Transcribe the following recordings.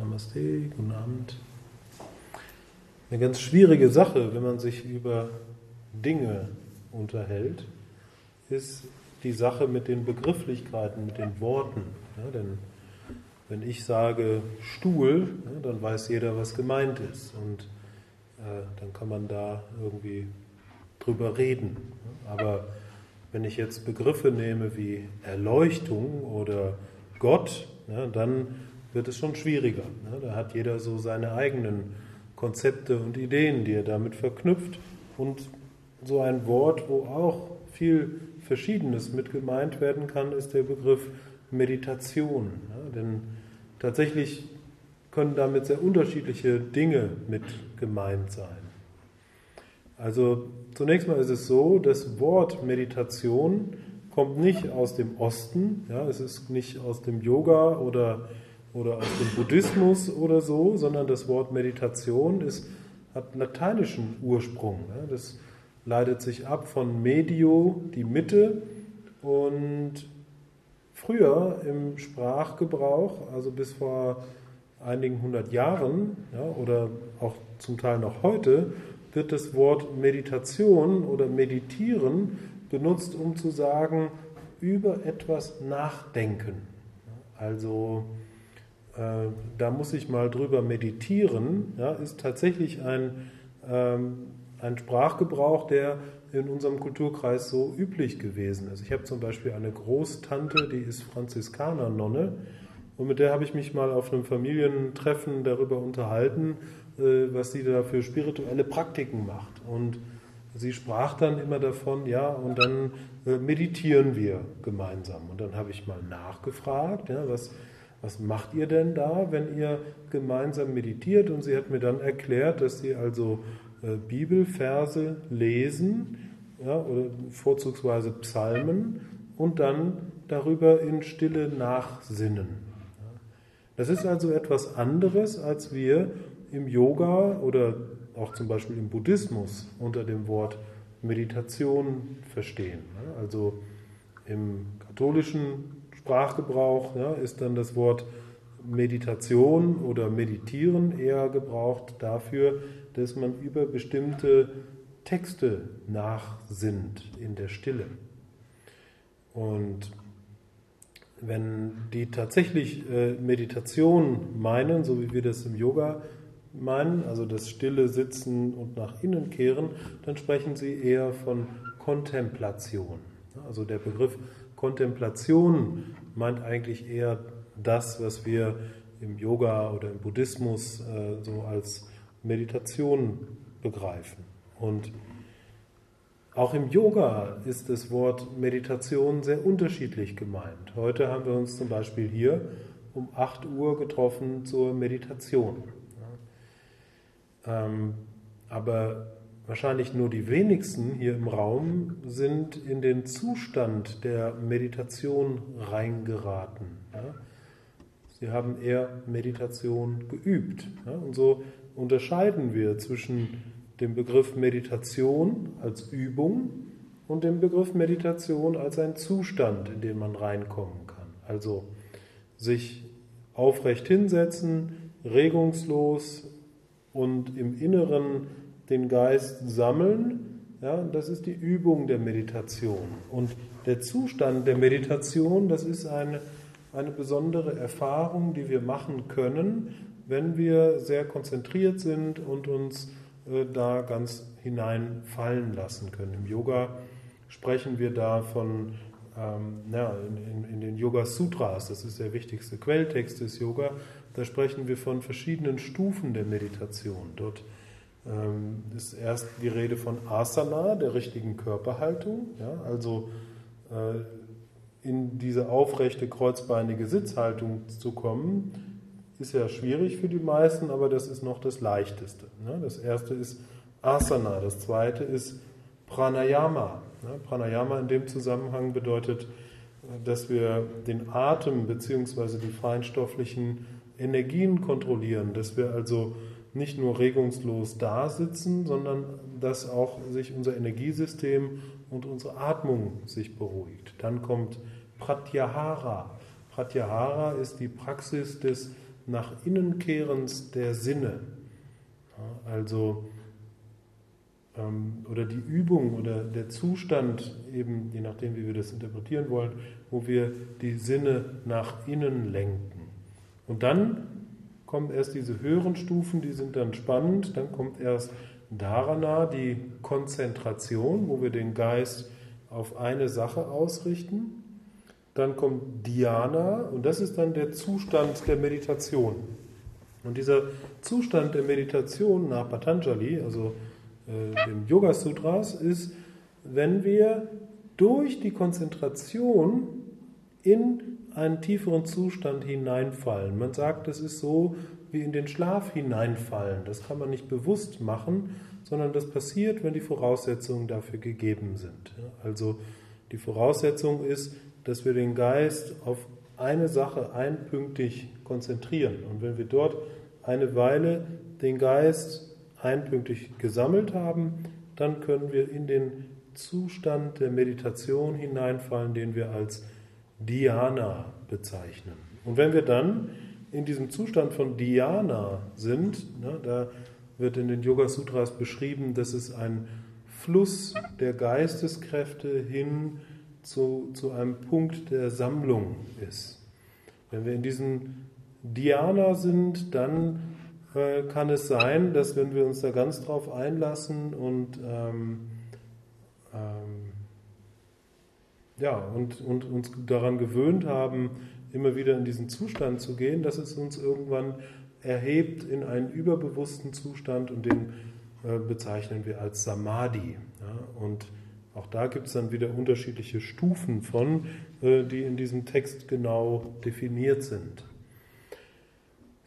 Namaste, guten Abend. Eine ganz schwierige Sache, wenn man sich über Dinge unterhält, ist die Sache mit den Begrifflichkeiten, mit den Worten. Ja, denn wenn ich sage Stuhl, ja, dann weiß jeder, was gemeint ist. Und äh, dann kann man da irgendwie drüber reden. Aber wenn ich jetzt Begriffe nehme wie Erleuchtung oder Gott, ja, dann wird es schon schwieriger. Ne? Da hat jeder so seine eigenen Konzepte und Ideen, die er damit verknüpft. Und so ein Wort, wo auch viel Verschiedenes mit gemeint werden kann, ist der Begriff Meditation. Denn tatsächlich können damit sehr unterschiedliche Dinge mit gemeint sein. Also zunächst mal ist es so, das Wort Meditation kommt nicht aus dem Osten, ja, es ist nicht aus dem Yoga oder oder aus dem Buddhismus oder so, sondern das Wort Meditation ist, hat lateinischen Ursprung. Das leitet sich ab von medio, die Mitte, und früher im Sprachgebrauch, also bis vor einigen hundert Jahren ja, oder auch zum Teil noch heute, wird das Wort Meditation oder Meditieren benutzt, um zu sagen, über etwas nachdenken. Also äh, da muss ich mal drüber meditieren, ja, ist tatsächlich ein, ähm, ein Sprachgebrauch, der in unserem Kulturkreis so üblich gewesen ist. Ich habe zum Beispiel eine Großtante, die ist Franziskanernonne und mit der habe ich mich mal auf einem Familientreffen darüber unterhalten, äh, was sie da für spirituelle Praktiken macht. Und sie sprach dann immer davon, ja, und dann äh, meditieren wir gemeinsam. Und dann habe ich mal nachgefragt, ja, was was macht ihr denn da, wenn ihr gemeinsam meditiert? Und sie hat mir dann erklärt, dass sie also äh, Bibelverse lesen, ja, oder vorzugsweise Psalmen, und dann darüber in Stille nachsinnen. Das ist also etwas anderes, als wir im Yoga oder auch zum Beispiel im Buddhismus unter dem Wort Meditation verstehen. Also im katholischen Sprachgebrauch ja, ist dann das Wort Meditation oder Meditieren eher gebraucht dafür, dass man über bestimmte Texte nachsinnt in der Stille. Und wenn die tatsächlich äh, Meditation meinen, so wie wir das im Yoga meinen, also das stille Sitzen und nach innen kehren, dann sprechen sie eher von Kontemplation. Also der Begriff Kontemplation meint eigentlich eher das, was wir im Yoga oder im Buddhismus äh, so als Meditation begreifen. Und auch im Yoga ist das Wort Meditation sehr unterschiedlich gemeint. Heute haben wir uns zum Beispiel hier um 8 Uhr getroffen zur Meditation. Ähm, aber wahrscheinlich nur die wenigsten hier im Raum sind in den Zustand der Meditation reingeraten. Ja? Sie haben eher Meditation geübt. Ja? Und so unterscheiden wir zwischen dem Begriff Meditation als Übung und dem Begriff Meditation als ein Zustand, in den man reinkommen kann. Also sich aufrecht hinsetzen, regungslos und im Inneren den Geist sammeln. Ja, das ist die Übung der Meditation. Und der Zustand der Meditation, das ist eine, eine besondere Erfahrung, die wir machen können, wenn wir sehr konzentriert sind und uns äh, da ganz hineinfallen lassen können. Im Yoga sprechen wir da von ähm, ja, in, in, in, den Yoga Sutras, das ist der wichtigste Quelltext des Yoga, da sprechen wir von verschiedenen Stufen der Meditation. Dort ähm, ist erst die Rede von Asana, der richtigen Körperhaltung, ja, also äh, in diese aufrechte kreuzbeinige Sitzhaltung zu kommen, ist ja schwierig für die meisten, aber das ist noch das Leichteste. Ne? Das erste ist Asana, das zweite ist Pranayama. Ne? Pranayama in dem Zusammenhang bedeutet, äh, dass wir den Atem bzw. die feinstofflichen Energien kontrollieren, dass wir also nicht nur regungslos da sitzen, sondern dass auch sich unser Energiesystem und unsere Atmung sich beruhigt. Dann kommt Pratyahara. Pratyahara ist die Praxis des nach Innenkehrens der Sinne. Also, ähm, oder die Übung oder der Zustand, eben je nachdem, wie wir das interpretieren wollen, wo wir die Sinne nach innen lenken. Und dann kommen erst diese höheren Stufen, die sind dann spannend, dann kommt erst Dharana, die Konzentration, wo wir den Geist auf eine Sache ausrichten. Dann kommt Dhyana und das ist dann der Zustand der Meditation. Und dieser Zustand der Meditation nach Patanjali, also äh, dem Yoga Sutras, ist, wenn wir durch die Konzentration in einen tieferen Zustand hineinfallen. Man sagt, das ist so wie in den Schlaf hineinfallen. Das kann man nicht bewusst machen, sondern das passiert, wenn die Voraussetzungen dafür gegeben sind. Also die Voraussetzung ist, dass wir den Geist auf eine Sache einpünktig konzentrieren. Und wenn wir dort eine Weile den Geist einpünktig gesammelt haben, dann können wir in den Zustand der Meditation hineinfallen, den wir als Dhyana bezeichnen. Und wenn wir dann in diesem Zustand von Dhyana sind, ne, da wird in den Yoga Sutras beschrieben, dass es ein Fluss der Geisteskräfte hin zu, zu einem Punkt der Sammlung ist. Wenn wir in diesem Dhyana sind, dann äh, kann es sein, dass wenn wir uns da ganz drauf einlassen und ähm, ähm, ja, und, und uns daran gewöhnt haben, immer wieder in diesen Zustand zu gehen, dass es uns irgendwann erhebt in einen überbewussten Zustand und den äh, bezeichnen wir als Samadhi. Ja? Und auch da gibt es dann wieder unterschiedliche Stufen von, äh, die in diesem Text genau definiert sind.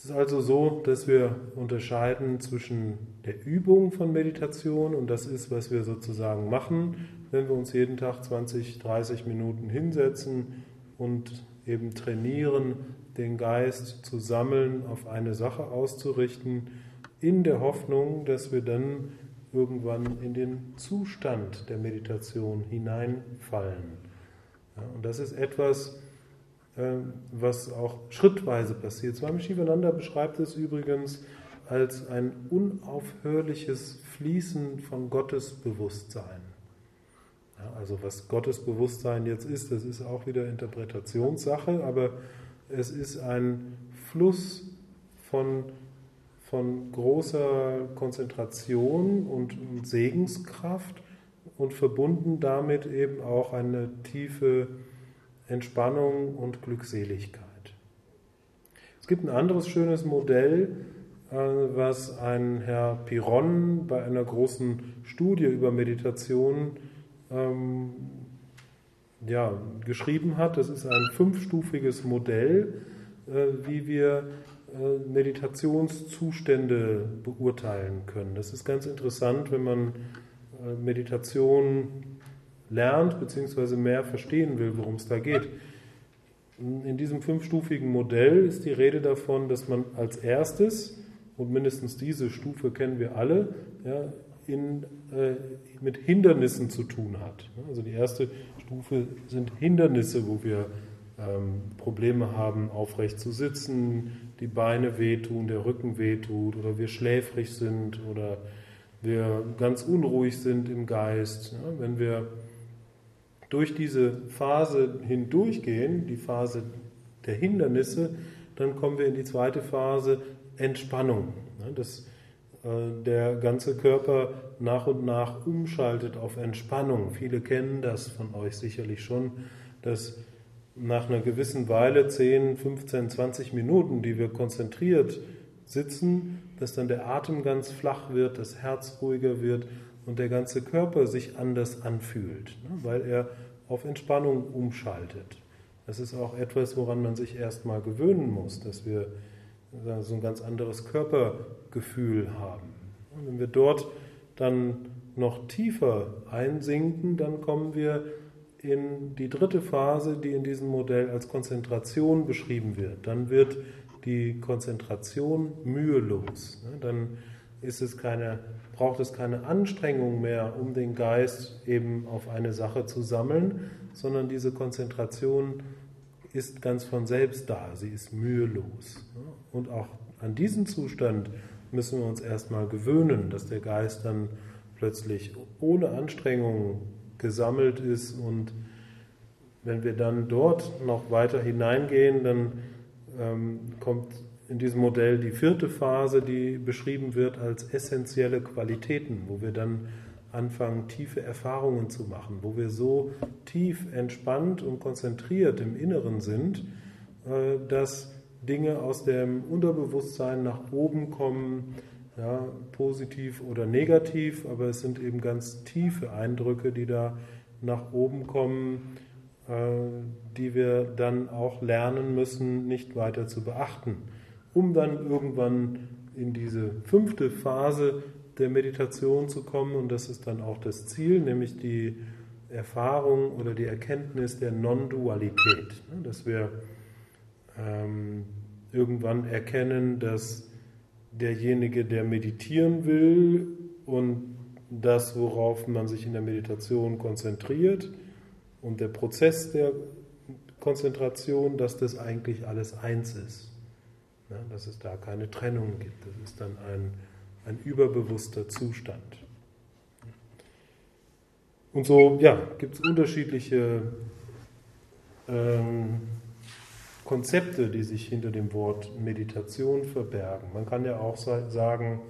Es ist also so, dass wir unterscheiden zwischen der Übung von Meditation und das ist, was wir sozusagen machen, wenn wir uns jeden Tag 20, 30 Minuten hinsetzen und eben trainieren, den Geist zu sammeln, auf eine Sache auszurichten, in der Hoffnung, dass wir dann irgendwann in den Zustand der Meditation hineinfallen. Ja, und das ist etwas, äh, was auch schrittweise passiert. Swami Shivananda beschreibt es übrigens als ein unaufhörliches Fließen von Gottesbewusstsein. Ja, also was Gottesbewusstsein jetzt ist, das ist auch wieder Interpretationssache, aber es ist ein Fluss von, von großer Konzentration und Segenskraft und verbunden damit eben auch eine tiefe Entspannung und Glückseligkeit. Es gibt ein anderes schönes Modell, äh, was ein Herr Piron bei einer großen Studie über Meditation ähm, ja, geschrieben hat. Das ist ein fünfstufiges Modell, äh, wie wir äh, Meditationszustände beurteilen können. Das ist ganz interessant, wenn man äh, Meditation lernt bzw. mehr verstehen will, worum es da geht. In diesem fünfstufigen Modell ist die Rede davon, dass man als erstes, und mindestens diese Stufe kennen wir alle, ja, in, äh, mit Hindernissen zu tun hat. Also die erste Stufe sind Hindernisse, wo wir ähm, Probleme haben, aufrecht zu sitzen, die Beine wehtun, der Rücken wehtut oder wir schläfrig sind oder wir ganz unruhig sind im Geist. Ja, wenn wir durch diese Phase hindurchgehen, die Phase der Hindernisse, dann kommen wir in die zweite Phase Entspannung. Das äh, der ganze Körper nach und nach umschaltet auf Entspannung. Viele kennen das von euch sicherlich schon, dass nach einer gewissen Weile, 10, 15, 20 Minuten, die wir konzentriert sitzen, dass dann der Atem ganz flach wird, das Herz ruhiger wird und der ganze Körper sich anders anfühlt, ne, weil er auf Entspannung umschaltet. Das ist auch etwas, woran man sich erstmal gewöhnen muss, dass wir so ein ganz anderes Körpergefühl haben. Und wenn wir dort dann noch tiefer einsinken, dann kommen wir in die dritte Phase, die in diesem Modell als Konzentration beschrieben wird. Dann wird die Konzentration mühelos. Dann ist es keine, braucht es keine Anstrengung mehr, um den Geist eben auf eine Sache zu sammeln, sondern diese Konzentration ist ganz von selbst da, sie ist mühelos. Und auch an diesen Zustand müssen wir uns erstmal gewöhnen, dass der Geist dann plötzlich ohne Anstrengung gesammelt ist und wenn wir dann dort noch weiter hineingehen, dann ähm, kommt in diesem Modell die vierte Phase, die beschrieben wird als essentielle Qualitäten, wo wir dann anfangen, tiefe Erfahrungen zu machen, wo wir so tief entspannt und konzentriert im Inneren sind, äh, dass Dinge aus dem Unterbewusstsein nach oben kommen, ja, positiv oder negativ, aber es sind eben ganz tiefe Eindrücke, die da nach oben kommen, äh, die wir dann auch lernen müssen, nicht weiter zu beachten, um dann irgendwann in diese fünfte Phase der Meditation zu kommen und das ist dann auch das Ziel, nämlich die Erfahrung oder die Erkenntnis der Non-Dualität, dass wir ähm, irgendwann erkennen, dass derjenige, der meditieren will und das, worauf man sich in der Meditation konzentriert und der Prozess der Konzentration, dass das eigentlich alles eins ist. Ja, dass es da keine Trennung gibt. Das ist dann ein, ein überbewusster Zustand. Und so ja, gibt es unterschiedliche ähm, Konzepte, die sich hinter dem Wort Meditation verbergen. Man kann ja auch sagen,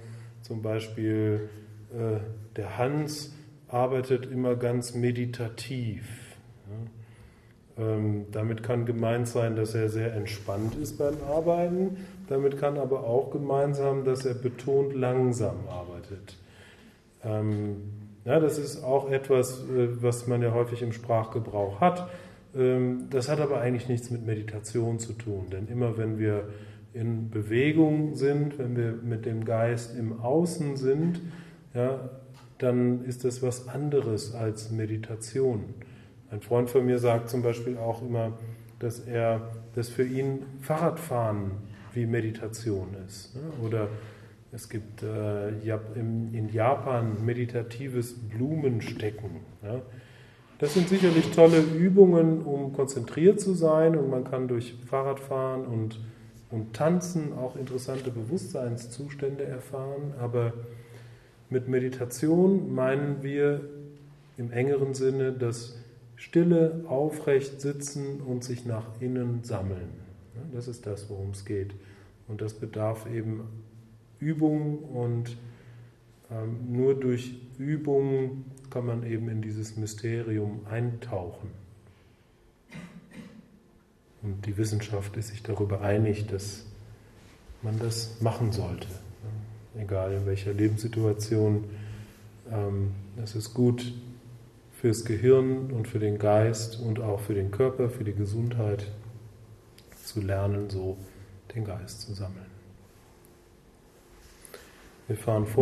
zum Beispiel, äh, der Hans arbeitet immer ganz meditativ. Ähm, damit kann gemeint sein, dass er sehr entspannt ist beim Arbeiten. Damit kann aber auch gemeint sein, dass er betont langsam arbeitet. Ähm, ja, das ist auch etwas, äh, was man ja häufig im Sprachgebrauch hat. Ähm, das hat aber eigentlich nichts mit Meditation zu tun, denn immer wenn wir in Bewegung sind, wenn wir mit dem Geist im Außen sind, ja, dann ist das was anderes als Meditation. Ein Freund von mir sagt zum Beispiel auch immer, dass er, dass für ihn Fahrradfahren wie Meditation ist. Ne? Oder es gibt äh, in Japan meditatives Blumenstecken. Das sind sicherlich tolle Übungen, um konzentriert zu sein und man kann durch Fahrradfahren und, und Tanzen auch interessante Bewusstseinszustände erfahren. Aber mit Meditation meinen wir im engeren Sinne das stille, aufrecht sitzen und sich nach innen sammeln. Das ist das, worum es geht. Und das bedarf eben Übung und ähm, nur durch Übung kann man eben in dieses Mysterium eintauchen. Und die Wissenschaft ist sich darüber einig, dass man das machen sollte. Egal in welcher Lebenssituation. Ähm, es ist gut fürs Gehirn und für den Geist und auch für den Körper, für die Gesundheit zu lernen, so den Geist zu sammeln. Wir fahren vor.